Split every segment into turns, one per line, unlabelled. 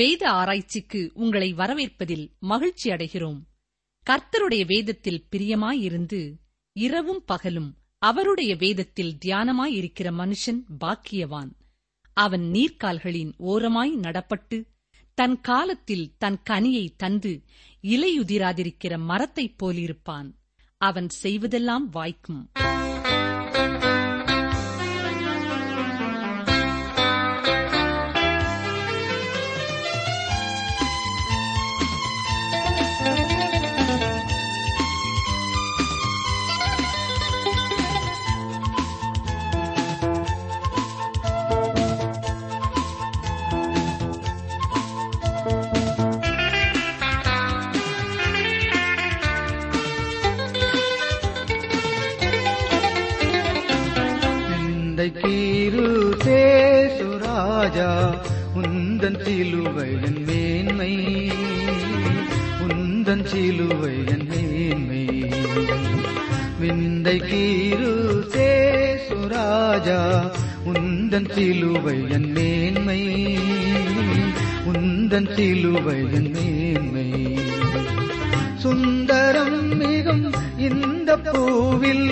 வேத ஆராய்ச்சிக்கு உங்களை வரவேற்பதில் மகிழ்ச்சி அடைகிறோம் கர்த்தருடைய வேதத்தில் பிரியமாயிருந்து இரவும் பகலும் அவருடைய வேதத்தில் தியானமாயிருக்கிற மனுஷன் பாக்கியவான் அவன் நீர்க்கால்களின் ஓரமாய் நடப்பட்டு தன் காலத்தில் தன் கனியை தந்து இலையுதிராதிருக்கிற மரத்தைப் போலிருப்பான் அவன் செய்வதெல்லாம் வாய்க்கும்
ராஜா உந்தன் சிலுவை என் மேன்மை உந்தன் சிலுவை என் மேன்மை சுந்தரம் மிகும் இந்த பூவில்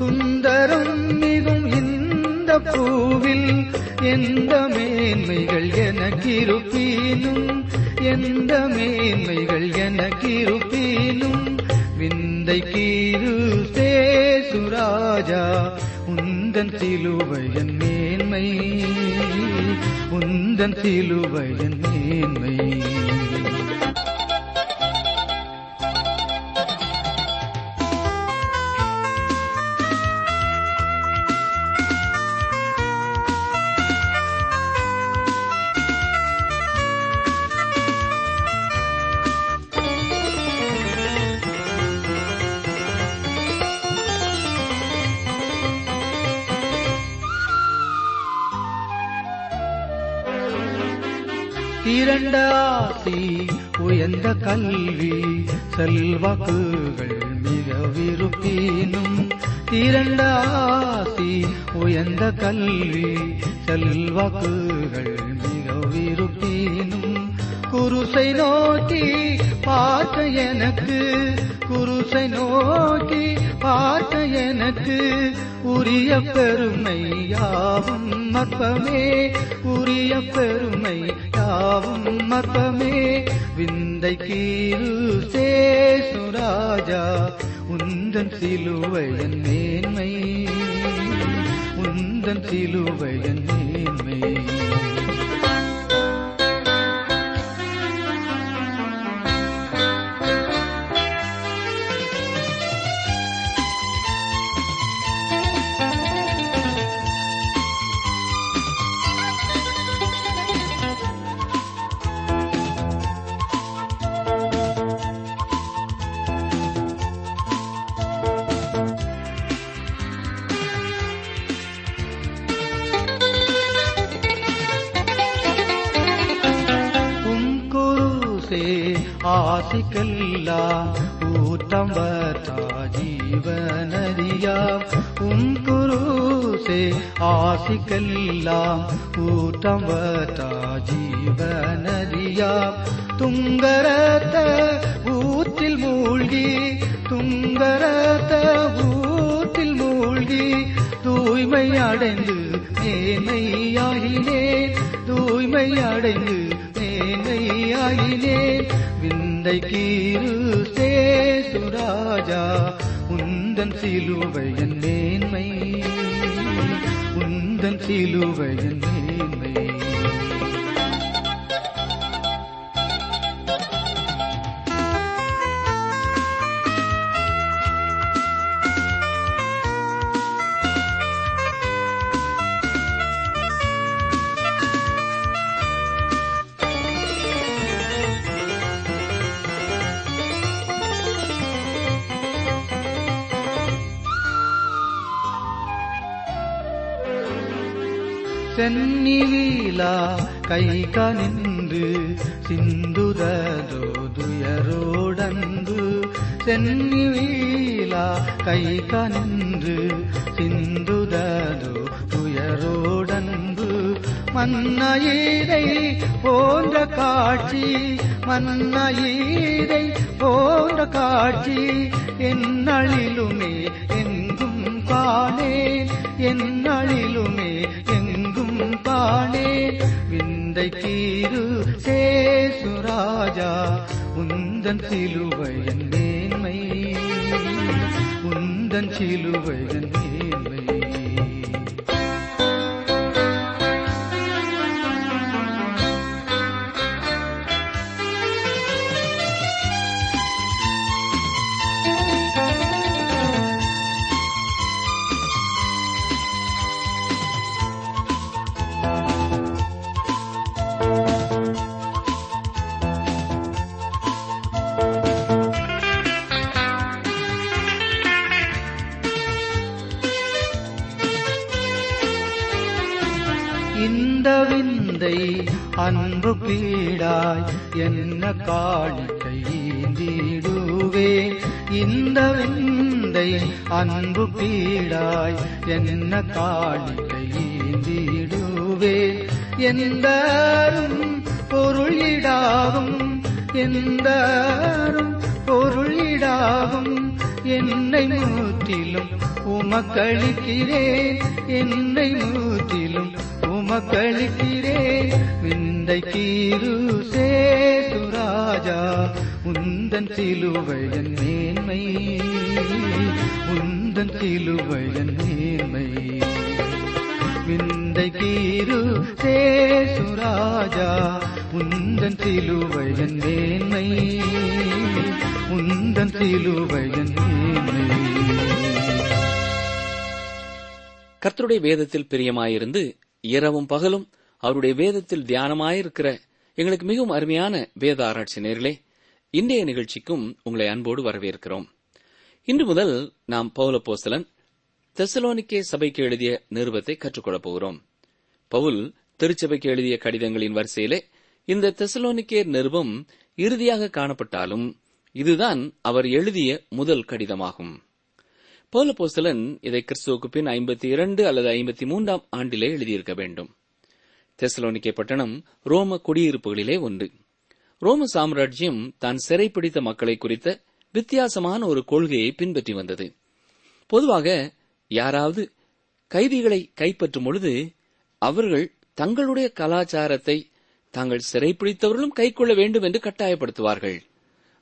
சுந்தரம் மிகும் இந்த பூவில் எந்த மேன்மைகள் எனக்கிருப்பீனும் எந்த மேன்மைகள் எனக்கிருப்பீனும் விந்தை கீரு சுராஜா உந்தன் சிலுவையன் மேன்மை உந்தன் சிலுவையன் மேன்மை திரண்ட ஆசி உயர்ந்த கல்வி செல்வாக்குகள் மிக விருப்பினும் திரண்ட ஆசி உயர்ந்த கல்வி செல்வாக்குகள் மிக விருப்பினும் குருசை நோக்கி பார்த்த எனக்கு குருசை நோக்கி பார்த்த எனக்கு உரிய பெருமை யாவும் அற்பமே உரிய பெருமை சாவும் மதமே விந்தை கீழ் சேசுராஜா உந்தன் சிலுவையன் மேன்மை உந்தன் சிலுவையன் மேன்மை ಊತಂಬತ ജീവനദിയാം ഉംകുറൂസേ ആസിക്കെല്ലാം ഊട്ടംബത ജീവനദിയാം തുങ്കരത്ത ഊത്തിൽ മൂഴ്കി തുങ്കരത്ത ഊത്തിൽ மூழ்கி தூய்மை அடைந்து மேன்மையாகினேன் தூய்மை அடைந்து மேன்மையாகினேன் விண் தந்தை கீரு சேசுராஜா உந்தன் சிலுவையன் மேன்மை உந்தன் சிலுவையன் ಬೆನ್ನಿವೀಲ ಕೈಕ ನಿಂದು ಸಿಂಧುದದೋ ದುಯರೋಡಂದು சென்னிவீலா கை கனிந்து சிந்துதது துயரோடந்து மன்னயீரை போன்ற காட்சி மன்னயீரை போன்ற காட்சி என்னளிலுமே எங்கும் காணேன் என்னளிலுமே நானே விந்தை தீரு சேசுராஜா உந்தன் சிலுவையன் மேன்மை உந்தன் சிலுவையன் இந்த விந்தை அன்பு பீடாய் என்ன காணிக்கை தீடுவே இந்த விந்தை அன்பு பீடாய் என்ன காணிக்கை தீடுவே எந்த பொருளிடாகும் எந்த பொருளிடாகும் என்னை மூத்திலும் உமக்களிக்கிறேன் என்னை மூத்திலும் ಮಕ್ಕಳಿಸಿರೇ விந்தை கீரு சேதுராஜா உந்தன் சிலுவையன் மேன்மை உந்தன் சிலுவையன் மேன்மை விந்தை கீரு சேசுராஜா உந்தன் சிலுவையன் மேன்மை உந்தன் சிலுவையன் மேன்மை
கர்த்தருடைய வேதத்தில் பிரியமாயிருந்து இரவும் பகலும் அவருடைய வேதத்தில் தியானமாயிருக்கிற எங்களுக்கு மிகவும் அருமையான வேத ஆராய்ச்சி நேர்களே இன்றைய நிகழ்ச்சிக்கும் உங்களை அன்போடு வரவேற்கிறோம் இன்று முதல் நாம் பவுல போஸ்தலன் தெசலோனிக்கே சபைக்கு எழுதிய நிருபத்தை கற்றுக்கொள்ளப் போகிறோம் பவுல் திருச்சபைக்கு எழுதிய கடிதங்களின் வரிசையிலே இந்த தெசலோனிக்கே நிருபம் இறுதியாக காணப்பட்டாலும் இதுதான் அவர் எழுதிய முதல் கடிதமாகும் போலபோஸ்தலன் இதை கிறிஸ்துவுக்கு பின் ஐம்பத்தி இரண்டு அல்லது ஐம்பத்தி மூன்றாம் ஆண்டிலே எழுதியிருக்க வேண்டும் தெசலோனிக்கே பட்டணம் ரோம குடியிருப்புகளிலே ஒன்று ரோம சாம்ராஜ்யம் தான் சிறைப்பிடித்த மக்களை குறித்த வித்தியாசமான ஒரு கொள்கையை பின்பற்றி வந்தது பொதுவாக யாராவது கைதிகளை கைப்பற்றும் பொழுது அவர்கள் தங்களுடைய கலாச்சாரத்தை தாங்கள் சிறைப்பிடித்தவர்களும் கைக்கொள்ள வேண்டும் என்று கட்டாயப்படுத்துவார்கள்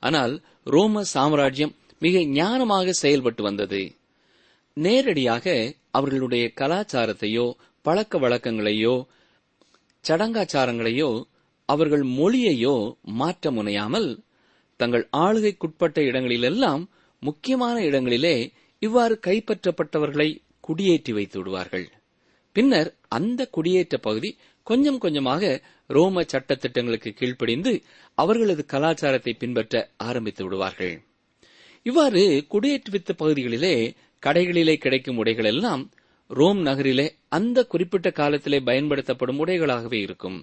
ஆனால் ரோம சாம்ராஜ்யம் மிக ஞானமாக செயல்பட்டு வந்தது நேரடியாக அவர்களுடைய கலாச்சாரத்தையோ பழக்க வழக்கங்களையோ சடங்காச்சாரங்களையோ அவர்கள் மொழியையோ மாற்ற முனையாமல் தங்கள் ஆளுகைக்குட்பட்ட இடங்களிலெல்லாம் முக்கியமான இடங்களிலே இவ்வாறு கைப்பற்றப்பட்டவர்களை குடியேற்றி வைத்து விடுவார்கள் பின்னர் அந்த குடியேற்ற பகுதி கொஞ்சம் கொஞ்சமாக ரோம சட்ட திட்டங்களுக்கு கீழ்ப்படிந்து அவர்களது கலாச்சாரத்தை பின்பற்ற ஆரம்பித்து விடுவார்கள் இவ்வாறு குடியேற்றுவித்த பகுதிகளிலே கடைகளிலே கிடைக்கும் உடைகள் எல்லாம் ரோம் நகரிலே அந்த குறிப்பிட்ட காலத்திலே பயன்படுத்தப்படும் உடைகளாகவே இருக்கும்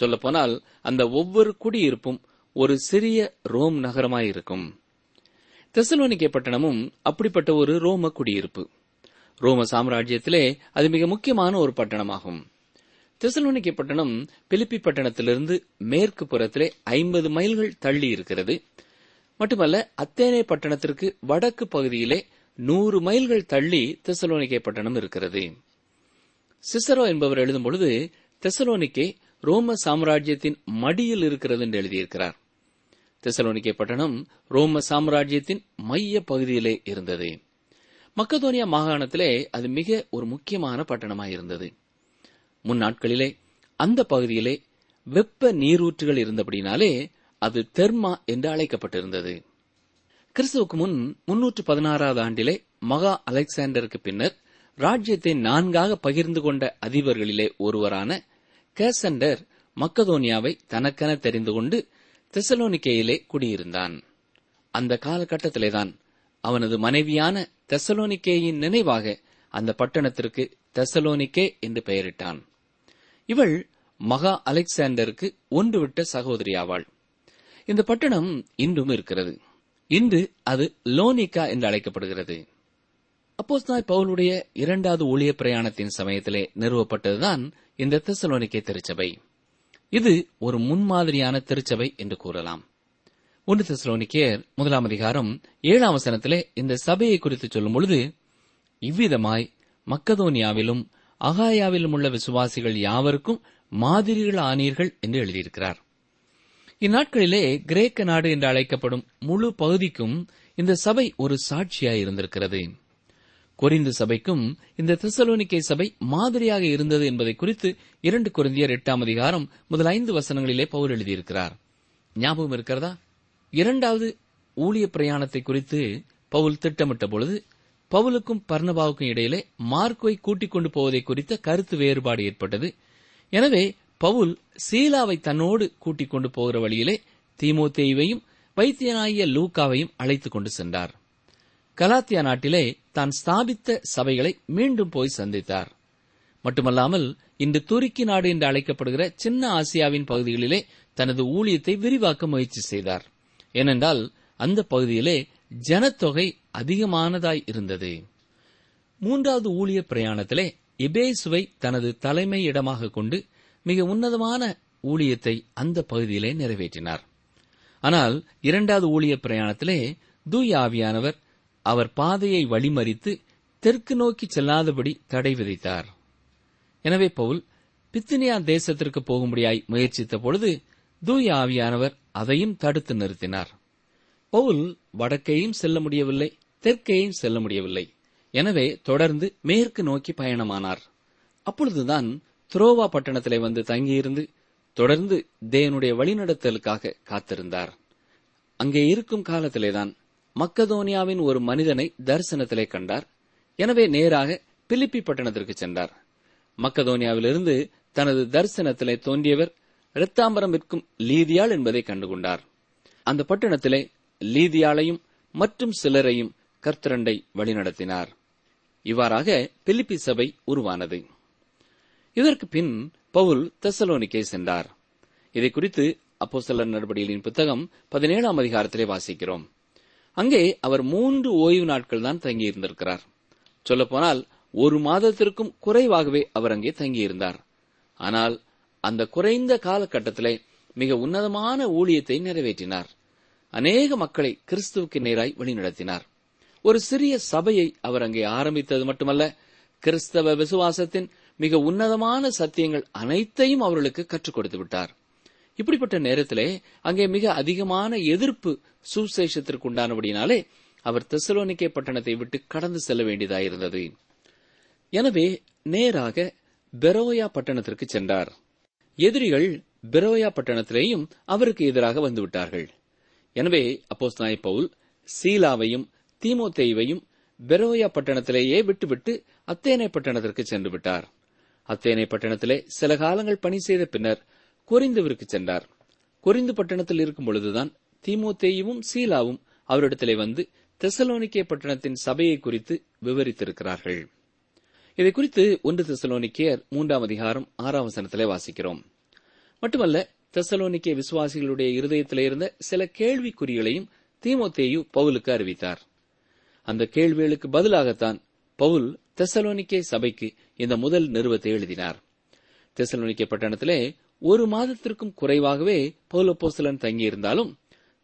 சொல்லப்போனால் அந்த ஒவ்வொரு குடியிருப்பும் ஒரு சிறிய ரோம் நகரமாயிருக்கும் தெசலோனிக்கே பட்டணமும் அப்படிப்பட்ட ஒரு ரோம குடியிருப்பு ரோம சாம்ராஜ்யத்திலே அது மிக முக்கியமான ஒரு பட்டணமாகும் தெசலோனிக்கே பட்டணம் பிலிப்பி பட்டணத்திலிருந்து மேற்கு புறத்திலே ஐம்பது மைல்கள் தள்ளி இருக்கிறது மட்டுமல்ல அத்தேனே பட்டணத்திற்கு வடக்கு பகுதியிலே நூறு மைல்கள் தள்ளி தெசலோனிக்கே பட்டணம் இருக்கிறது சிசரோ என்பவர் எழுதும் பொழுது தெசலோனிக்கே ரோம சாம்ராஜ்யத்தின் மடியில் இருக்கிறது என்று எழுதியிருக்கிறார் தெசலோனிக்கே பட்டணம் ரோம சாம்ராஜ்யத்தின் மைய பகுதியிலே இருந்தது மக்கதோனியா மாகாணத்திலே அது மிக ஒரு முக்கியமான பட்டணமாக இருந்தது முன்னாட்களிலே அந்த பகுதியிலே வெப்ப நீரூற்றுகள் இருந்தபடினாலே அது தெர்மா என்று அழைக்கப்பட்டிருந்தது கிறிஸ்துவுக்கு முன் முன்னூற்று பதினாறாவது ஆண்டிலே மகா அலெக்சாண்டருக்கு பின்னர் ராஜ்யத்தை நான்காக பகிர்ந்து கொண்ட அதிபர்களிலே ஒருவரான கேசண்டர் மக்கதோனியாவை தனக்கென தெரிந்து கொண்டு தெசலோனிக்கையிலே குடியிருந்தான் அந்த காலகட்டத்திலேதான் அவனது மனைவியான தெசலோனிக்கேயின் நினைவாக அந்த பட்டணத்திற்கு தெசலோனிக்கே என்று பெயரிட்டான் இவள் மகா அலெக்சாண்டருக்கு ஒன்றுவிட்ட சகோதரியாவாள் இந்த பட்டணம் இன்றும் இருக்கிறது இன்று அது லோனிகா என்று அழைக்கப்படுகிறது அப்போஸ்தாய் பவுலுடைய இரண்டாவது ஊழிய பிரயாணத்தின் சமயத்திலே நிறுவப்பட்டதுதான் இந்த தெசலோனிக்கை திருச்சபை இது ஒரு முன்மாதிரியான திருச்சபை என்று கூறலாம் ஒன்று தெசலோனிக்கேர் முதலாம் அதிகாரம் ஏழாம் வசனத்திலே இந்த சபையை குறித்து சொல்லும்பொழுது இவ்விதமாய் மக்கதோனியாவிலும் அகாயாவிலும் உள்ள விசுவாசிகள் யாவருக்கும் மாதிரிகள் ஆனீர்கள் என்று எழுதியிருக்கிறார் இந்நாட்களிலே கிரேக்க நாடு என்று அழைக்கப்படும் முழு பகுதிக்கும் இந்த சபை ஒரு சாட்சியாக இருந்திருக்கிறது குறிந்த சபைக்கும் இந்த திசலோனிக்கை சபை மாதிரியாக இருந்தது என்பதை குறித்து இரண்டு குறைந்தியர் எட்டாம் அதிகாரம் முதல் ஐந்து வசனங்களிலே பவுர் எழுதியிருக்கிறார் ஞாபகம் இருக்கிறதா இரண்டாவது ஊழிய பிரயாணத்தை குறித்து பவுல் திட்டமிட்ட பொழுது பவுலுக்கும் பர்ணபாவுக்கும் இடையிலே மார்க்கை கூட்டிக் கொண்டு போவதை குறித்த கருத்து வேறுபாடு ஏற்பட்டது எனவே பவுல் சீலாவை தன்னோடு கூட்டிக் கொண்டு போகிற வழியிலே தீமோத்தேயுவையும் வைத்தியனாகிய லூக்காவையும் அழைத்துக் கொண்டு சென்றார் கலாத்தியா நாட்டிலே தான் ஸ்தாபித்த சபைகளை மீண்டும் போய் சந்தித்தார் மட்டுமல்லாமல் இன்று துருக்கி நாடு என்று அழைக்கப்படுகிற சின்ன ஆசியாவின் பகுதிகளிலே தனது ஊழியத்தை விரிவாக்க முயற்சி செய்தார் ஏனென்றால் அந்த பகுதியிலே ஜனத்தொகை அதிகமானதாய் இருந்தது மூன்றாவது ஊழிய பிரயாணத்திலே இபேசுவை தனது தலைமை இடமாக கொண்டு மிக உன்னதமான ஊழியத்தை அந்த பகுதியிலே நிறைவேற்றினார் ஆனால் இரண்டாவது ஊழிய பிரயாணத்திலே தூய் ஆவியானவர் அவர் பாதையை வழிமறித்து தெற்கு நோக்கி செல்லாதபடி தடை விதித்தார் எனவே பவுல் பித்தினியா தேசத்திற்கு போகும்படியாய் முயற்சித்த பொழுது தூய் ஆவியானவர் அதையும் தடுத்து நிறுத்தினார் பவுல் வடக்கேயும் செல்ல முடியவில்லை தெற்கையும் செல்ல முடியவில்லை எனவே தொடர்ந்து மேற்கு நோக்கி பயணமானார் அப்பொழுதுதான் துரோவா பட்டணத்திலே வந்து தங்கியிருந்து தொடர்ந்து தேவனுடைய வழிநடத்தலுக்காக காத்திருந்தார் அங்கே இருக்கும் காலத்திலேதான் மக்கதோனியாவின் ஒரு மனிதனை தரிசனத்திலே கண்டார் எனவே நேராக பிலிப்பி பட்டணத்திற்கு சென்றார் மக்கதோனியாவிலிருந்து தனது தரிசனத்திலே தோன்றியவர் இரத்தாம்பரம் விற்கும் லீதியாள் என்பதை கண்டுகொண்டார் அந்த பட்டணத்திலே லீதியாளையும் மற்றும் சிலரையும் கர்த்தரண்டை வழிநடத்தினார் இவ்வாறாக பிலிப்பி சபை உருவானது இதற்கு பின் பவுல் தெசலோனிக்கே சென்றார் இதை குறித்து அப்போ சில நடவடிக்கைகளின் புத்தகம் பதினேழாம் அதிகாரத்திலே வாசிக்கிறோம் அங்கே அவர் மூன்று ஓய்வு நாட்கள் தான் தங்கியிருந்திருக்கிறார் சொல்லப்போனால் ஒரு மாதத்திற்கும் குறைவாகவே அவர் அங்கே தங்கியிருந்தார் ஆனால் அந்த குறைந்த காலகட்டத்திலே மிக உன்னதமான ஊழியத்தை நிறைவேற்றினார் அநேக மக்களை கிறிஸ்துவுக்கு நேராய் வழிநடத்தினார் ஒரு சிறிய சபையை அவர் அங்கே ஆரம்பித்தது மட்டுமல்ல கிறிஸ்தவ விசுவாசத்தின் மிக உன்னதமான சத்தியங்கள் அனைத்தையும் அவர்களுக்கு கற்றுக் கொடுத்து விட்டார் இப்படிப்பட்ட நேரத்திலே அங்கே மிக அதிகமான எதிர்ப்பு சுசேஷத்திற்கு உண்டானபடினாலே அவர் தெசலோனிக்கே பட்டணத்தை விட்டு கடந்து செல்ல வேண்டியதாயிருந்தது எனவே நேராக பெரோயா பட்டணத்திற்கு சென்றார் எதிரிகள் பெரோயா பட்டணத்திலேயும் அவருக்கு எதிராக வந்துவிட்டார்கள் எனவே அப்போஸ் நாய் பவுல் சீலாவையும் தீமோத்தேய்வையும் பெரோயா பட்டணத்திலேயே விட்டுவிட்டு அத்தேனை பட்டணத்திற்கு சென்று விட்டார் அத்தேனை பட்டணத்திலே சில காலங்கள் பணி செய்த பின்னர் கொரிந்துவிற்கு சென்றார் குறிந்து பட்டணத்தில் இருக்கும் பொழுதுதான் தீமோத்தேயுவும் சீலாவும் அவரிடத்திலே வந்து தெசலோனிக்கே பட்டணத்தின் சபையை குறித்து விவரித்திருக்கிறார்கள் இதை குறித்து ஒன்று தெசலோனிக்கேயர் மூன்றாம் அதிகாரம் ஆறாம் சனத்திலே வாசிக்கிறோம் மட்டுமல்ல தெசலோனிக்கே விசுவாசிகளுடைய இருதயத்திலே இருந்த சில கேள்விக்குறிகளையும் தீமோத்தேயு பவுலுக்கு அறிவித்தார் அந்த கேள்விகளுக்கு பதிலாகத்தான் பவுல் தெசலோனிக்கே சபைக்கு இந்த முதல் நிறுவத்தை எழுதினார் தெசலோனிக்கே பட்டணத்திலே ஒரு மாதத்திற்கும் குறைவாகவே பௌலப்போசலன் தங்கியிருந்தாலும்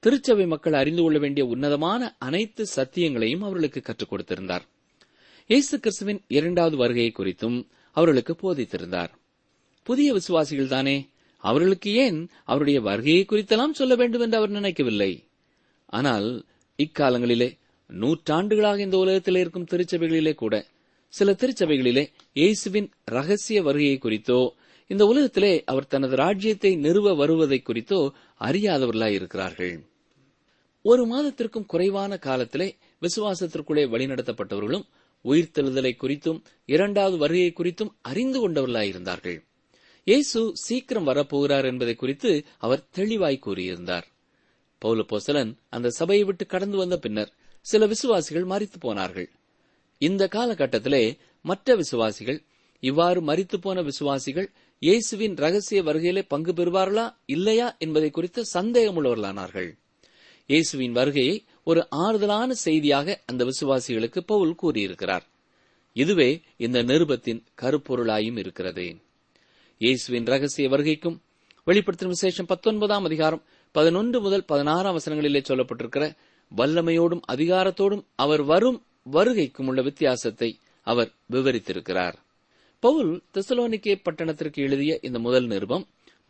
திருச்சபை மக்கள் அறிந்து கொள்ள வேண்டிய உன்னதமான அனைத்து சத்தியங்களையும் அவர்களுக்கு கற்றுக் கொடுத்திருந்தார் இயேசு கிறிஸ்துவின் இரண்டாவது வருகையை குறித்தும் அவர்களுக்கு போதித்திருந்தார் புதிய விசுவாசிகள் தானே அவர்களுக்கு ஏன் அவருடைய வருகையை குறித்தெல்லாம் சொல்ல வேண்டும் என்று அவர் நினைக்கவில்லை ஆனால் இக்காலங்களிலே நூற்றாண்டுகளாக இந்த உலகத்தில் இருக்கும் திருச்சபைகளிலே கூட சில திருச்சபைகளிலே இயேசுவின் ரகசிய வருகையை குறித்தோ இந்த உலகத்திலே அவர் தனது ராஜ்யத்தை நிறுவ வருவதை குறித்தோ அறியாதவர்களாய் இருக்கிறார்கள் ஒரு மாதத்திற்கும் குறைவான காலத்திலே விசுவாசத்திற்குள்ளே வழிநடத்தப்பட்டவர்களும் உயிர்த்தெழுதலை குறித்தும் இரண்டாவது வருகை குறித்தும் அறிந்து கொண்டவர்களாயிருந்தார்கள் இயேசு சீக்கிரம் வரப்போகிறார் என்பதை குறித்து அவர் தெளிவாய் கூறியிருந்தார் பௌலபோசலன் அந்த சபையை விட்டு கடந்து வந்த பின்னர் சில விசுவாசிகள் மறித்து போனார்கள் இந்த காலகட்டத்திலே மற்ற விசுவாசிகள் இவ்வாறு மறித்து போன விசுவாசிகள் இயேசுவின் ரகசிய வருகையிலே பங்கு பெறுவார்களா இல்லையா என்பதை குறித்து சந்தேகம் உள்ளவர்களானார்கள் இயேசுவின் வருகையை ஒரு ஆறுதலான செய்தியாக அந்த விசுவாசிகளுக்கு பவுல் கூறியிருக்கிறார் இதுவே இந்த நிருபத்தின் கருப்பொருளாயும் இருக்கிறது இயேசுவின் ரகசிய வருகைக்கும் வெளிப்படுத்தும் விசேஷம் பத்தொன்பதாம் அதிகாரம் பதினொன்று முதல் பதினாறாம் வசனங்களிலே சொல்லப்பட்டிருக்கிற வல்லமையோடும் அதிகாரத்தோடும் அவர் வரும் வருகைக்கும் உள்ள வித்தியாசத்தை அவர் விவரித்திருக்கிறார் பவுல் தெசலோனிக்கே பட்டணத்திற்கு எழுதிய இந்த முதல் நிருபம்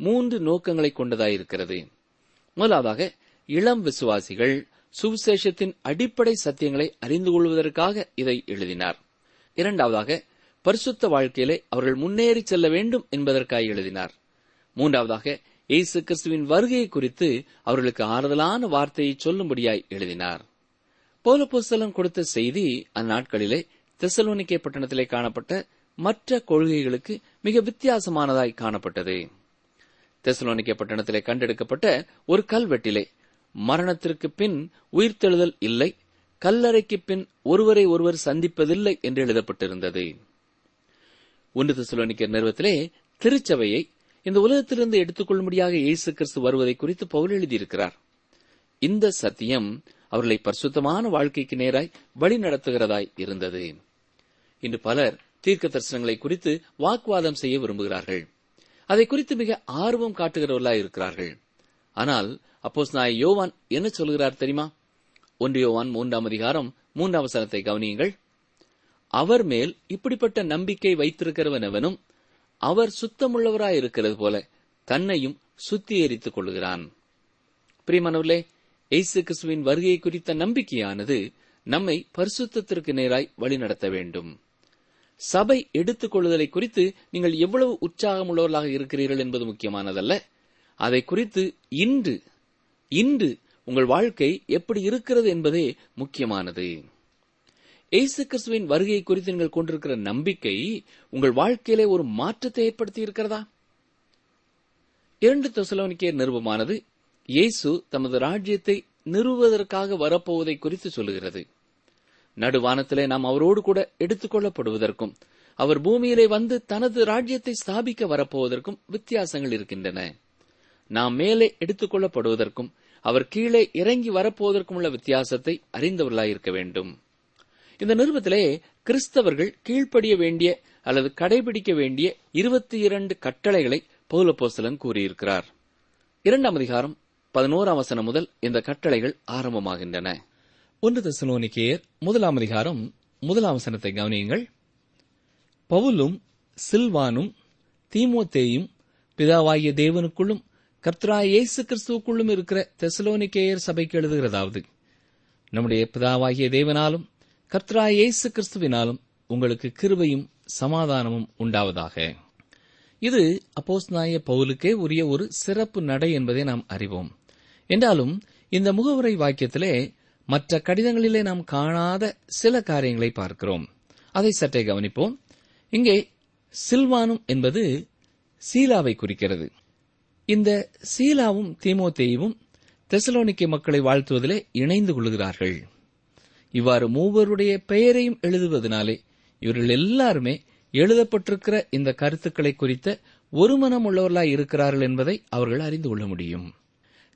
மூன்று நோக்கங்களை கொண்டதாயிருக்கிறது முதலாவதாக இளம் விசுவாசிகள் சுவிசேஷத்தின் அடிப்படை சத்தியங்களை அறிந்து கொள்வதற்காக இதை எழுதினார் இரண்டாவதாக பரிசுத்த வாழ்க்கையிலே அவர்கள் முன்னேறி செல்ல வேண்டும் என்பதற்காக எழுதினார் மூன்றாவதாக இயேசு கிறிஸ்துவின் வருகையை குறித்து அவர்களுக்கு ஆறுதலான வார்த்தையை சொல்லும்படியாய் எழுதினார் போல புஸ்தலம் கொடுத்த செய்தி அந்நாட்களிலே தெசலோனிக்கே பட்டணத்திலே காணப்பட்ட மற்ற கொள்கைகளுக்கு மிக வித்தியாசமானதாய் காணப்பட்டது தெசலோனிக்கே பட்டணத்திலே கண்டெடுக்கப்பட்ட ஒரு கல்வெட்டிலே மரணத்திற்கு பின் உயிர்த்தெழுதல் இல்லை கல்லறைக்கு பின் ஒருவரை ஒருவர் சந்திப்பதில்லை என்று எழுதப்பட்டிருந்தது ஒன்று திசுலோனிக்கர் நிறுவத்திலே திருச்சபையை இந்த உலகத்திலிருந்து எடுத்துக்கொள்ளும்படியாக இயேசு கிறிஸ்து வருவதை குறித்து பவுல் எழுதியிருக்கிறார் இந்த சத்தியம் அவர்களை பரிசுத்தமான வாழ்க்கைக்கு நேராய் வழி நடத்துகிறதாய் இருந்தது இன்று பலர் தீர்க்க தரிசனங்களை குறித்து வாக்குவாதம் செய்ய விரும்புகிறார்கள் அதை குறித்து மிக ஆர்வம் காட்டுகிறவர்களாய் இருக்கிறார்கள் ஆனால் அப்போஸ் நாய் யோவான் என்ன சொல்கிறார் தெரியுமா ஒன்று யோவான் மூன்றாம் அதிகாரம் மூன்றாம் சனத்தை கவனியுங்கள் அவர் மேல் இப்படிப்பட்ட நம்பிக்கை வைத்திருக்கிறவனவனும் அவர் சுத்தமுள்ளவராய் இருக்கிறது போல தன்னையும் எரித்துக் கொள்கிறான் பிரியமானவர்களே எய்சு கிறிஸ்துவின் வருகை குறித்த நம்பிக்கையானது நம்மை பரிசுத்திற்கு நேராய் வழிநடத்த வேண்டும் சபை எடுத்துக்கொள்ளுதலை குறித்து நீங்கள் எவ்வளவு உற்சாகம் உள்ளவர்களாக இருக்கிறீர்கள் என்பது முக்கியமானதல்ல அதை குறித்து இன்று இன்று உங்கள் வாழ்க்கை எப்படி இருக்கிறது என்பதே முக்கியமானது எய்சு கிறிஸ்துவின் வருகை குறித்து நீங்கள் கொண்டிருக்கிற நம்பிக்கை உங்கள் வாழ்க்கையிலே ஒரு மாற்றத்தை ஏற்படுத்தி இருக்கிறதா இரண்டு தொசலோனிக்கே நிருபமானது இயேசு தமது ராஜ்யத்தை நிறுவுவதற்காக வரப்போவதை குறித்து சொல்லுகிறது நடுவானத்திலே நாம் அவரோடு கூட எடுத்துக்கொள்ளப்படுவதற்கும் அவர் பூமியிலே வந்து தனது ராஜ்யத்தை ஸ்தாபிக்க வரப்போவதற்கும் வித்தியாசங்கள் இருக்கின்றன நாம் மேலே எடுத்துக்கொள்ளப்படுவதற்கும் அவர் கீழே இறங்கி வரப்போவதற்கும் உள்ள வித்தியாசத்தை அறிந்தவர்களாயிருக்க வேண்டும் இந்த நிறுவத்திலே கிறிஸ்தவர்கள் கீழ்ப்படிய வேண்டிய அல்லது கடைபிடிக்க வேண்டிய இருபத்தி இரண்டு கட்டளைகளை பௌலப்போசலன் கூறியிருக்கிறார் இரண்டாம் அதிகாரம் பதினோராம் வசனம் முதல் இந்த கட்டளைகள் ஆரம்பமாகின்றன ஒன்று தசலோனிக்கேயர் முதலாம் அதிகாரம் முதலாம் வசனத்தை கவனியுங்கள் பவுலும் சில்வானும் தீமோத்தேயும் பிதாவாகிய தேவனுக்குள்ளும் கர்த்தரா இயேசு கிறிஸ்துவுக்குள்ளும் இருக்கிற தெசலோனிக்கேயர் சபைக்கு எழுதுகிறதாவது நம்முடைய பிதாவாகிய தேவனாலும் கர்த்தரா இயேசு கிறிஸ்துவினாலும் உங்களுக்கு கிருபையும் சமாதானமும் உண்டாவதாக இது அப்போஸ்நாய பவுலுக்கே உரிய ஒரு சிறப்பு நடை என்பதை நாம் அறிவோம் என்றாலும் இந்த முகவுரை வாக்கியத்திலே மற்ற கடிதங்களிலே நாம் காணாத சில காரியங்களை பார்க்கிறோம் அதை சற்றே கவனிப்போம் இங்கே சில்வானும் என்பது சீலாவை குறிக்கிறது இந்த சீலாவும் தீமோத்தேயும் தெசலோனிக்கை மக்களை வாழ்த்துவதிலே இணைந்து கொள்கிறார்கள் இவ்வாறு மூவருடைய பெயரையும் எழுதுவதனாலே இவர்கள் எல்லாருமே எழுதப்பட்டிருக்கிற இந்த கருத்துக்களை குறித்த ஒரு உள்ளவர்களாய் இருக்கிறார்கள் என்பதை அவர்கள் அறிந்து கொள்ள முடியும்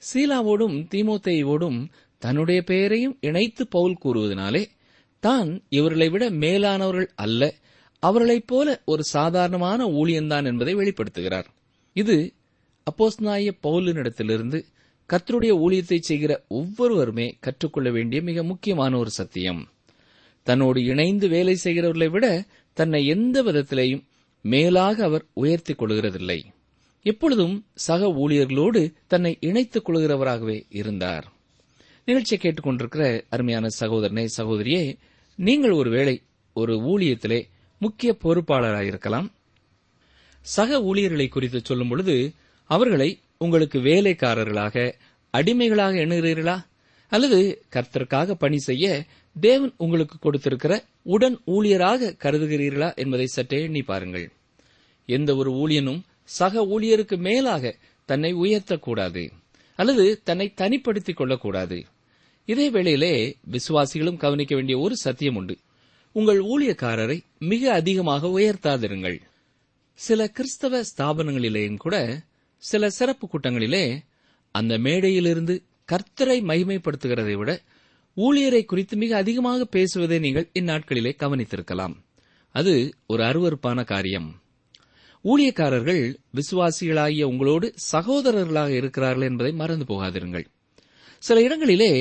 சீலாவோடும் தீமோத்தேயோடும் தன்னுடைய பெயரையும் இணைத்து பவுல் கூறுவதனாலே தான் இவர்களை விட மேலானவர்கள் அல்ல அவர்களைப் போல ஒரு சாதாரணமான ஊழியன்தான் என்பதை வெளிப்படுத்துகிறார் இது அப்போஸ்நாய பவுலினிடத்திலிருந்து கத்தருடைய ஊழியத்தை செய்கிற ஒவ்வொருவருமே கற்றுக்கொள்ள வேண்டிய மிக முக்கியமான ஒரு சத்தியம் தன்னோடு இணைந்து வேலை செய்கிறவர்களை விட தன்னை எந்த விதத்திலேயும் மேலாக அவர் உயர்த்திக் கொள்கிறதில்லை எப்பொழுதும் சக ஊழியர்களோடு தன்னை இணைத்துக் கொள்கிறவராகவே இருந்தார் நிகழ்ச்சியை கேட்டுக்கொண்டிருக்கிற அருமையான சகோதரனே சகோதரியே நீங்கள் ஒருவேளை ஒரு ஊழியத்திலே முக்கிய பொறுப்பாளராயிருக்கலாம் சக ஊழியர்களை குறித்து சொல்லும் பொழுது அவர்களை உங்களுக்கு வேலைக்காரர்களாக அடிமைகளாக எண்ணுகிறீர்களா அல்லது கர்த்தருக்காக பணி செய்ய தேவன் உங்களுக்கு கொடுத்திருக்கிற உடன் ஊழியராக கருதுகிறீர்களா என்பதை சற்றே எண்ணி பாருங்கள் எந்த ஒரு ஊழியனும் சக ஊழியருக்கு மேலாக தன்னை உயர்த்தக்கூடாது அல்லது தன்னை தனிப்படுத்திக் கொள்ளக்கூடாது இதே வேளையிலே விசுவாசிகளும் கவனிக்க வேண்டிய ஒரு சத்தியம் உண்டு உங்கள் ஊழியக்காரரை மிக அதிகமாக உயர்த்தாதிருங்கள் சில கிறிஸ்தவ ஸ்தாபனங்களிலேயும் கூட சில சிறப்பு கூட்டங்களிலே அந்த மேடையிலிருந்து கர்த்தரை மகிமைப்படுத்துகிறதை விட ஊழியரை குறித்து மிக அதிகமாக பேசுவதை நீங்கள் இந்நாட்களிலே கவனித்திருக்கலாம் அது ஒரு அருவறுப்பான காரியம் ஊழியக்காரர்கள் விசுவாசிகளாகிய உங்களோடு சகோதரர்களாக இருக்கிறார்கள் என்பதை மறந்து போகாதிருங்கள் சில இடங்களிலே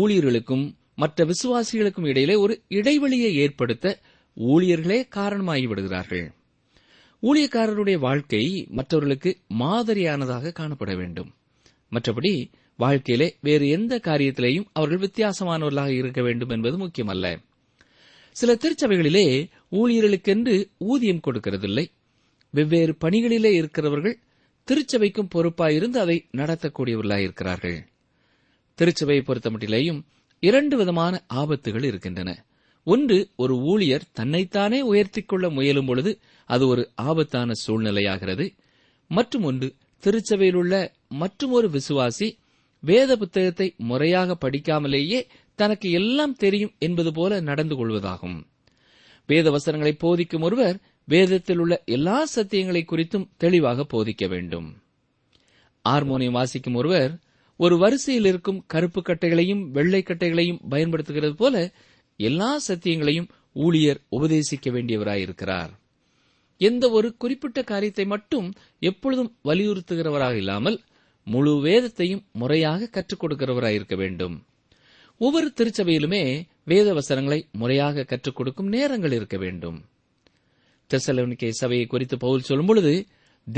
ஊழியர்களுக்கும் மற்ற விசுவாசிகளுக்கும் இடையிலே ஒரு இடைவெளியை ஏற்படுத்த ஊழியர்களே காரணமாகிவிடுகிறார்கள் ஊழியக்காரருடைய வாழ்க்கை மற்றவர்களுக்கு மாதிரியானதாக காணப்பட வேண்டும் மற்றபடி வாழ்க்கையிலே வேறு எந்த காரியத்திலேயும் அவர்கள் வித்தியாசமானவர்களாக இருக்க வேண்டும் என்பது முக்கியமல்ல சில திருச்சபைகளிலே ஊழியர்களுக்கென்று ஊதியம் கொடுக்கிறதில்லை வெவ்வேறு பணிகளிலே இருக்கிறவர்கள் திருச்சபைக்கும் பொறுப்பாயிருந்து அதை நடத்தக்கூடியவர்களாயிருக்கிறார்கள் திருச்சபையை பொறுத்தமட்டிலேயும் இரண்டு விதமான ஆபத்துகள் இருக்கின்றன ஒன்று ஒரு ஊழியர் தன்னைத்தானே உயர்த்திக் கொள்ள முயலும் பொழுது அது ஒரு ஆபத்தான சூழ்நிலையாகிறது மற்றும் ஒன்று திருச்சபையிலுள்ள மற்றுமொரு விசுவாசி வேத புத்தகத்தை முறையாக படிக்காமலேயே தனக்கு எல்லாம் தெரியும் என்பது போல நடந்து கொள்வதாகும் வேத வசனங்களை போதிக்கும் ஒருவர் வேதத்தில் உள்ள எல்லா சத்தியங்களை குறித்தும் தெளிவாக போதிக்க வேண்டும் ஹார்மோனியம் வாசிக்கும் ஒருவர் ஒரு வரிசையில் இருக்கும் கருப்பு கட்டைகளையும் வெள்ளை கட்டைகளையும் பயன்படுத்துகிறது போல எல்லா சத்தியங்களையும் ஊழியர் உபதேசிக்க வேண்டியவராயிருக்கிறார் எந்த ஒரு குறிப்பிட்ட காரியத்தை மட்டும் எப்பொழுதும் வலியுறுத்துகிறவராக இல்லாமல் முழு வேதத்தையும் முறையாக கற்றுக் கொடுக்கிறவராயிருக்க வேண்டும் ஒவ்வொரு திருச்சபையிலுமே வேத முறையாக கற்றுக் கொடுக்கும் நேரங்கள் இருக்க வேண்டும் தெசலோனிக்கே சபையை குறித்து பவுல் சொல்லும்பொழுது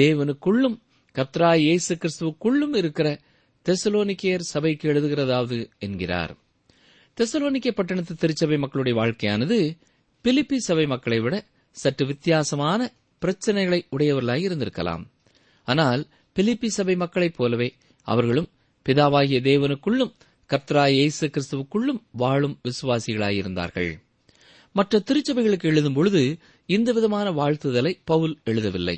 தேவனுக்குள்ளும் கத்ரா இயேசு கிறிஸ்துவுக்குள்ளும் இருக்கிற தெசலோனிக்கேயர் சபைக்கு எழுதுகிறதாவது என்கிறார் தெசலோனிக்கே பட்டணத்து திருச்சபை மக்களுடைய வாழ்க்கையானது பிலிப்பி சபை மக்களை விட சற்று வித்தியாசமான பிரச்சனைகளை உடையவர்களாக இருந்திருக்கலாம் ஆனால் பிலிப்பி சபை மக்களைப் போலவே அவர்களும் பிதாவாகிய தேவனுக்குள்ளும் கத்ரா இயேசு கிறிஸ்துவுக்குள்ளும் வாழும் விசுவாசிகளாயிருந்தார்கள் மற்ற திருச்சபைகளுக்கு எழுதும் பொழுது இந்த விதமான வாழ்த்துதலை பவுல் எழுதவில்லை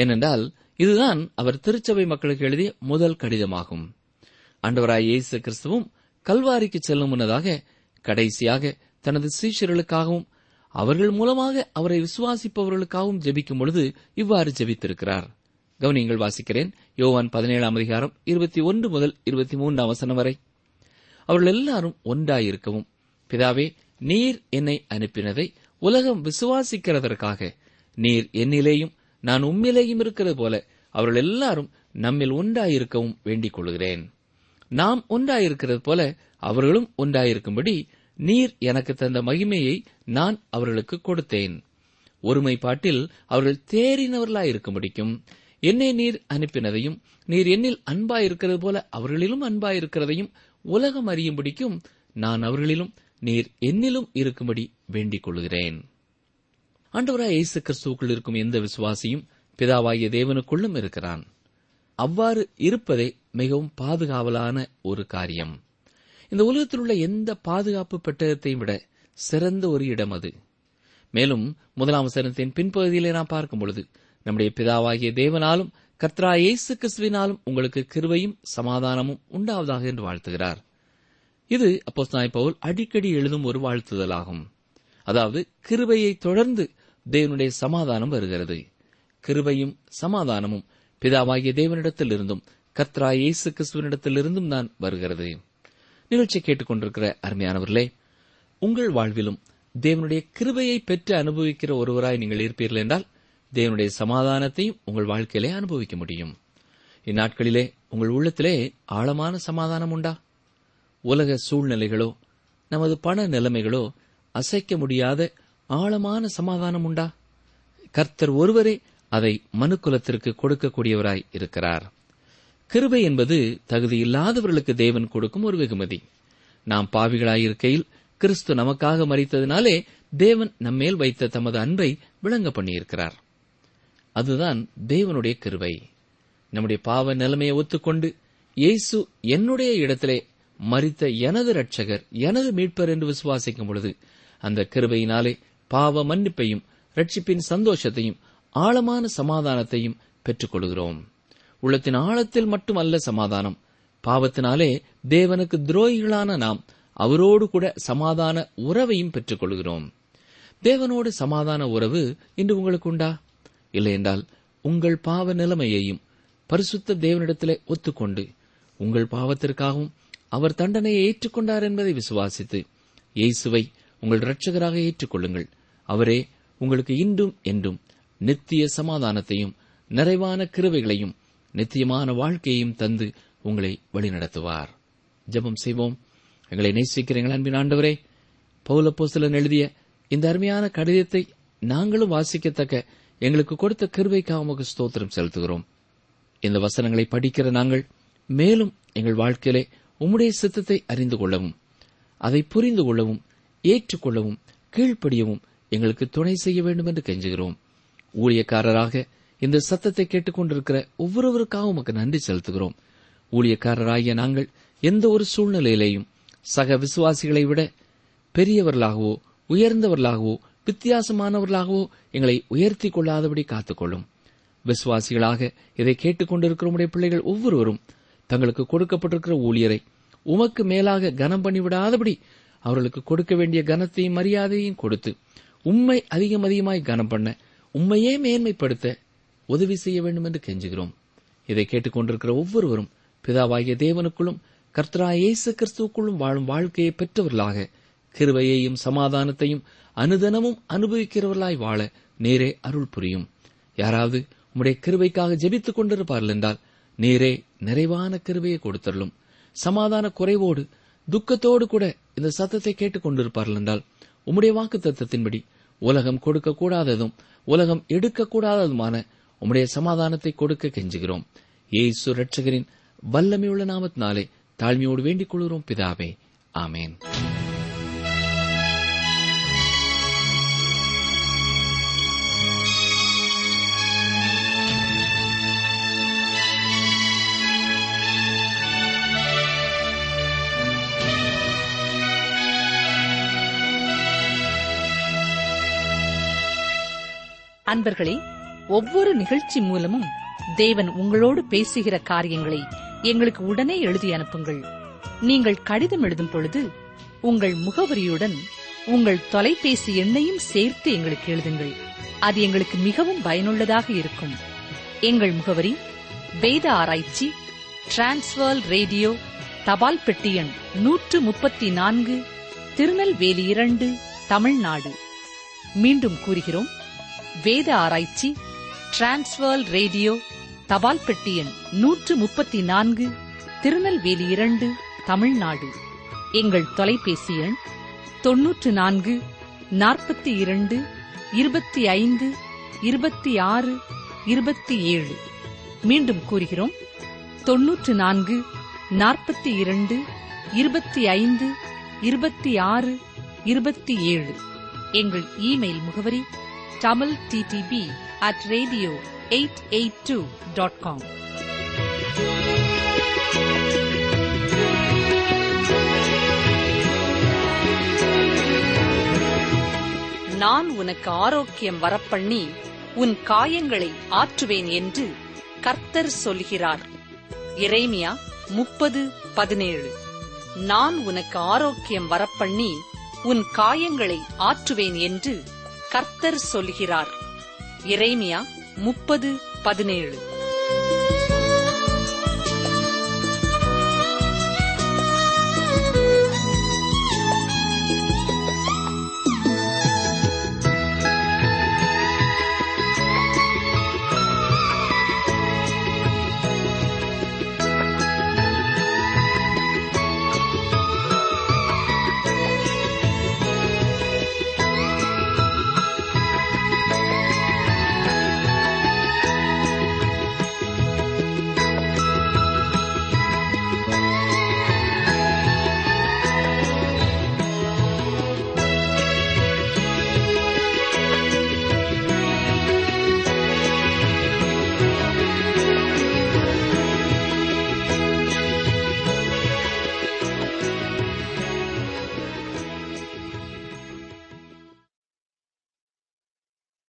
ஏனென்றால் இதுதான் அவர் திருச்சபை மக்களுக்கு எழுதிய முதல் கடிதமாகும் அண்டவராய் இயேசு கிறிஸ்துவும் கல்வாரிக்கு செல்லும் முன்னதாக கடைசியாக தனது சீஷர்களுக்காகவும் அவர்கள் மூலமாக அவரை விசுவாசிப்பவர்களுக்காகவும் ஜெபிக்கும் பொழுது இவ்வாறு ஜெபித்திருக்கிறார் கவனியங்கள் வாசிக்கிறேன் யோவான் பதினேழாம் அதிகாரம் இருபத்தி ஒன்று முதல் இருபத்தி மூன்றாம் வசனம் வரை அவர்கள் எல்லாரும் ஒன்றாயிருக்கவும் பிதாவே நீர் என்னை அனுப்பினதை உலகம் விசுவாசிக்கிறதற்காக நீர் என்னிலேயும் நான் உம்மிலேயும் இருக்கிறது போல அவர்கள் எல்லாரும் நம்மில் உண்டாயிருக்கவும் வேண்டிக் கொள்கிறேன் நாம் உண்டாயிருக்கிறது போல அவர்களும் உண்டாயிருக்கும்படி நீர் எனக்கு தந்த மகிமையை நான் அவர்களுக்கு கொடுத்தேன் ஒருமைப்பாட்டில் அவர்கள் தேறினவர்களாயிருக்கும்படிக்கும் என்னை நீர் அனுப்பினதையும் நீர் என்னில் அன்பாயிருக்கிறது போல அவர்களிலும் அன்பாயிருக்கிறதையும் உலகம் அறியும்படிக்கும் நான் அவர்களிலும் நீர் என்னிலும் இருக்கும்படி வேண்டிக் கொள்கிறேன் ஆண்டவராய் இயேசு கிறிஸ்துவுக்குள் இருக்கும் எந்த விசுவாசியும் பிதாவாகிய தேவனுக்குள்ளும் இருக்கிறான் அவ்வாறு இருப்பதே மிகவும் பாதுகாவலான ஒரு காரியம் இந்த உலகத்தில் உள்ள எந்த பாதுகாப்பு பெட்டகத்தையும் விட சிறந்த ஒரு இடம் அது மேலும் முதலாம் சரணத்தின் பின்பகுதியிலே நாம் பார்க்கும் பொழுது நம்முடைய பிதாவாகிய தேவனாலும் கத்ரா இயேசு கிறிஸ்துவினாலும் உங்களுக்கு கிருவையும் சமாதானமும் உண்டாவதாக என்று வாழ்த்துகிறார் இது அப்போஸ்தாய் பவுல் அடிக்கடி எழுதும் ஒரு வாழ்த்துதலாகும் அதாவது கிருபையை தொடர்ந்து தேவனுடைய சமாதானம் வருகிறது கிருபையும் சமாதானமும் பிதாவாகிய தேவனிடத்திலிருந்தும் கத்ரா இயேசு கிறிஸ்துவனிடத்திலிருந்தும் தான் வருகிறது நிகழ்ச்சியை கேட்டுக்கொண்டிருக்கிற அருமையானவர்களே உங்கள் வாழ்விலும் தேவனுடைய கிருபையை பெற்று அனுபவிக்கிற ஒருவராய் நீங்கள் இருப்பீர்கள் என்றால் தேவனுடைய சமாதானத்தையும் உங்கள் வாழ்க்கையிலே அனுபவிக்க முடியும் இந்நாட்களிலே உங்கள் உள்ளத்திலே ஆழமான சமாதானம் உண்டா உலக சூழ்நிலைகளோ நமது பண நிலைமைகளோ அசைக்க முடியாத ஆழமான சமாதானம் உண்டா கர்த்தர் ஒருவரே அதை மனுக்குலத்திற்கு கொடுக்கக்கூடியவராய் இருக்கிறார் கிருபை என்பது தகுதியில்லாதவர்களுக்கு தேவன் கொடுக்கும் ஒரு வெகுமதி நாம் பாவிகளாயிருக்கையில் கிறிஸ்து நமக்காக மறித்ததினாலே தேவன் நம்மேல் வைத்த தமது அன்பை விளங்க பண்ணியிருக்கிறார் அதுதான் தேவனுடைய கிருவை நம்முடைய பாவ நிலைமையை ஒத்துக்கொண்டு இயேசு என்னுடைய இடத்திலே மறித்த எனது ரட்சகர் எனது மீட்பர் என்று விசுவாசிக்கும் பொழுது அந்த கிருபையினாலே பாவ மன்னிப்பையும் ரட்சிப்பின் சந்தோஷத்தையும் ஆழமான சமாதானத்தையும் பெற்றுக் கொள்கிறோம் உள்ளத்தின் ஆழத்தில் மட்டுமல்ல சமாதானம் பாவத்தினாலே தேவனுக்கு துரோகிகளான நாம் அவரோடு கூட சமாதான உறவையும் பெற்றுக் கொள்கிறோம் தேவனோடு சமாதான உறவு இன்று உங்களுக்கு உண்டா இல்லையென்றால் உங்கள் பாவ நிலைமையையும் பரிசுத்த தேவனிடத்திலே ஒத்துக்கொண்டு உங்கள் பாவத்திற்காகவும் அவர் தண்டனையை ஏற்றுக்கொண்டார் என்பதை விசுவாசித்து இயேசுவை உங்கள் இரட்சகராக ஏற்றுக்கொள்ளுங்கள் அவரே உங்களுக்கு இன்றும் என்றும் நித்திய சமாதானத்தையும் நிறைவான கிருவைகளையும் நித்தியமான வாழ்க்கையையும் தந்து உங்களை வழிநடத்துவார் ஜபம் செய்வோம் எங்களை நேசிக்கிறீர்கள் அன்பின் ஆண்டவரே பௌலப்போசலன் எழுதிய இந்த அருமையான கடிதத்தை நாங்களும் வாசிக்கத்தக்க எங்களுக்கு கொடுத்த கிருவைக்காக உமக்கு ஸ்தோத்திரம் செலுத்துகிறோம் இந்த வசனங்களை படிக்கிற நாங்கள் மேலும் எங்கள் வாழ்க்கையிலே உம்முடைய சித்தத்தை அறிந்து கொள்ளவும் அதை புரிந்து கொள்ளவும் ஏற்றுக்கொள்ளவும் கீழ்ப்படியவும் எங்களுக்கு துணை செய்ய வேண்டும் என்று கெஞ்சுகிறோம் ஊழியக்காரராக இந்த சத்தத்தை கேட்டுக்கொண்டிருக்கிற ஒவ்வொருவருக்காகவும் உமக்கு நன்றி செலுத்துகிறோம் ஊழியக்காரராகிய நாங்கள் எந்த ஒரு சூழ்நிலையிலேயும் சக விசுவாசிகளை விட பெரியவர்களாகவோ உயர்ந்தவர்களாகவோ வித்தியாசமானவர்களாகவோ எங்களை உயர்த்தி கொள்ளாதபடி காத்துக்கொள்ளும் விசுவாசிகளாக இதை கேட்டுக்கொண்டிருக்கிறோமுடைய பிள்ளைகள் ஒவ்வொருவரும் தங்களுக்கு கொடுக்கப்பட்டிருக்கிற ஊழியரை உமக்கு மேலாக கனம் பண்ணிவிடாதபடி அவர்களுக்கு கொடுக்க வேண்டிய கனத்தையும் மரியாதையும் கொடுத்து உண்மை அதிகம் அதிகமாய் கனம் பண்ண உண்மையே மேன்மைப்படுத்த உதவி செய்ய வேண்டும் என்று கெஞ்சுகிறோம் இதை கேட்டுக்கொண்டிருக்கிற ஒவ்வொருவரும் பிதாவாகிய தேவனுக்குள்ளும் கர்த்தரா இயேசு கிறிஸ்துவுக்குள்ளும் வாழும் வாழ்க்கையை பெற்றவர்களாக கிருவையையும் சமாதானத்தையும் அனுதனமும் அனுபவிக்கிறவர்களாய் வாழ நேரே அருள் புரியும் யாராவது உம்முடைய கிருவைக்காக ஜெபித்துக் கொண்டிருப்பார்கள் என்றால் நீரே நிறைவான கருவையை கொடுத்தள்ளும் சமாதான குறைவோடு துக்கத்தோடு கூட இந்த சத்தத்தை கேட்டுக் கொண்டிருப்பார்கள் என்றால் உம்முடைய வாக்கு தத்துவத்தின்படி உலகம் கொடுக்கக்கூடாததும் உலகம் எடுக்கக்கூடாததுமான உம்முடைய சமாதானத்தை கொடுக்க கெஞ்சுகிறோம் ஏசு ரட்சகரின் வல்லமையுள்ள நாமத்தினாலே தாழ்மையோடு வேண்டிக் கொள்கிறோம் பிதாவே ஆமேன்
அன்பர்களே ஒவ்வொரு நிகழ்ச்சி மூலமும் தேவன் உங்களோடு பேசுகிற காரியங்களை எங்களுக்கு உடனே எழுதி அனுப்புங்கள் நீங்கள் கடிதம் எழுதும் பொழுது உங்கள் முகவரியுடன் உங்கள் தொலைபேசி எண்ணையும் சேர்த்து எங்களுக்கு எழுதுங்கள் அது எங்களுக்கு மிகவும் பயனுள்ளதாக இருக்கும் எங்கள் முகவரி வேத ஆராய்ச்சி டிரான்ஸ்வர் ரேடியோ தபால் பெட்டி எண் நூற்று முப்பத்தி நான்கு திருநெல்வேலி இரண்டு தமிழ்நாடு மீண்டும் கூறுகிறோம் வேத ஆராய்ச்சி டிரான்ஸ்வர் ரேடியோ தபால் பெட்டி எண் நூற்று முப்பத்தி நான்கு திருநெல்வேலி இரண்டு தமிழ்நாடு எங்கள் தொலைபேசி எண் தொன்னூற்று நான்கு நாற்பத்தி இரண்டு இருபத்தி ஐந்து இருபத்தி ஆறு இருபத்தி ஏழு மீண்டும் கூறுகிறோம் தொன்னூற்று நான்கு நாற்பத்தி இரண்டு இருபத்தி ஐந்து இருபத்தி ஆறு இருபத்தி ஏழு எங்கள் இமெயில் முகவரி Tamil TDP at radio eight eight two dot com நான் உனக்கு ஆரோக்கியம் வரப்பண்ணி உன் காயங்களை ஆற்றுவேன் என்று கர்த்தர் சொல்கிறார் இறைமியா முப்பது பதினேழு நான் உனக்கு ஆரோக்கியம் வரப்பண்ணி உன் காயங்களை ஆற்றுவேன் என்று கர்த்தர் சொல்கிறார் இறைமியா முப்பது பதினேழு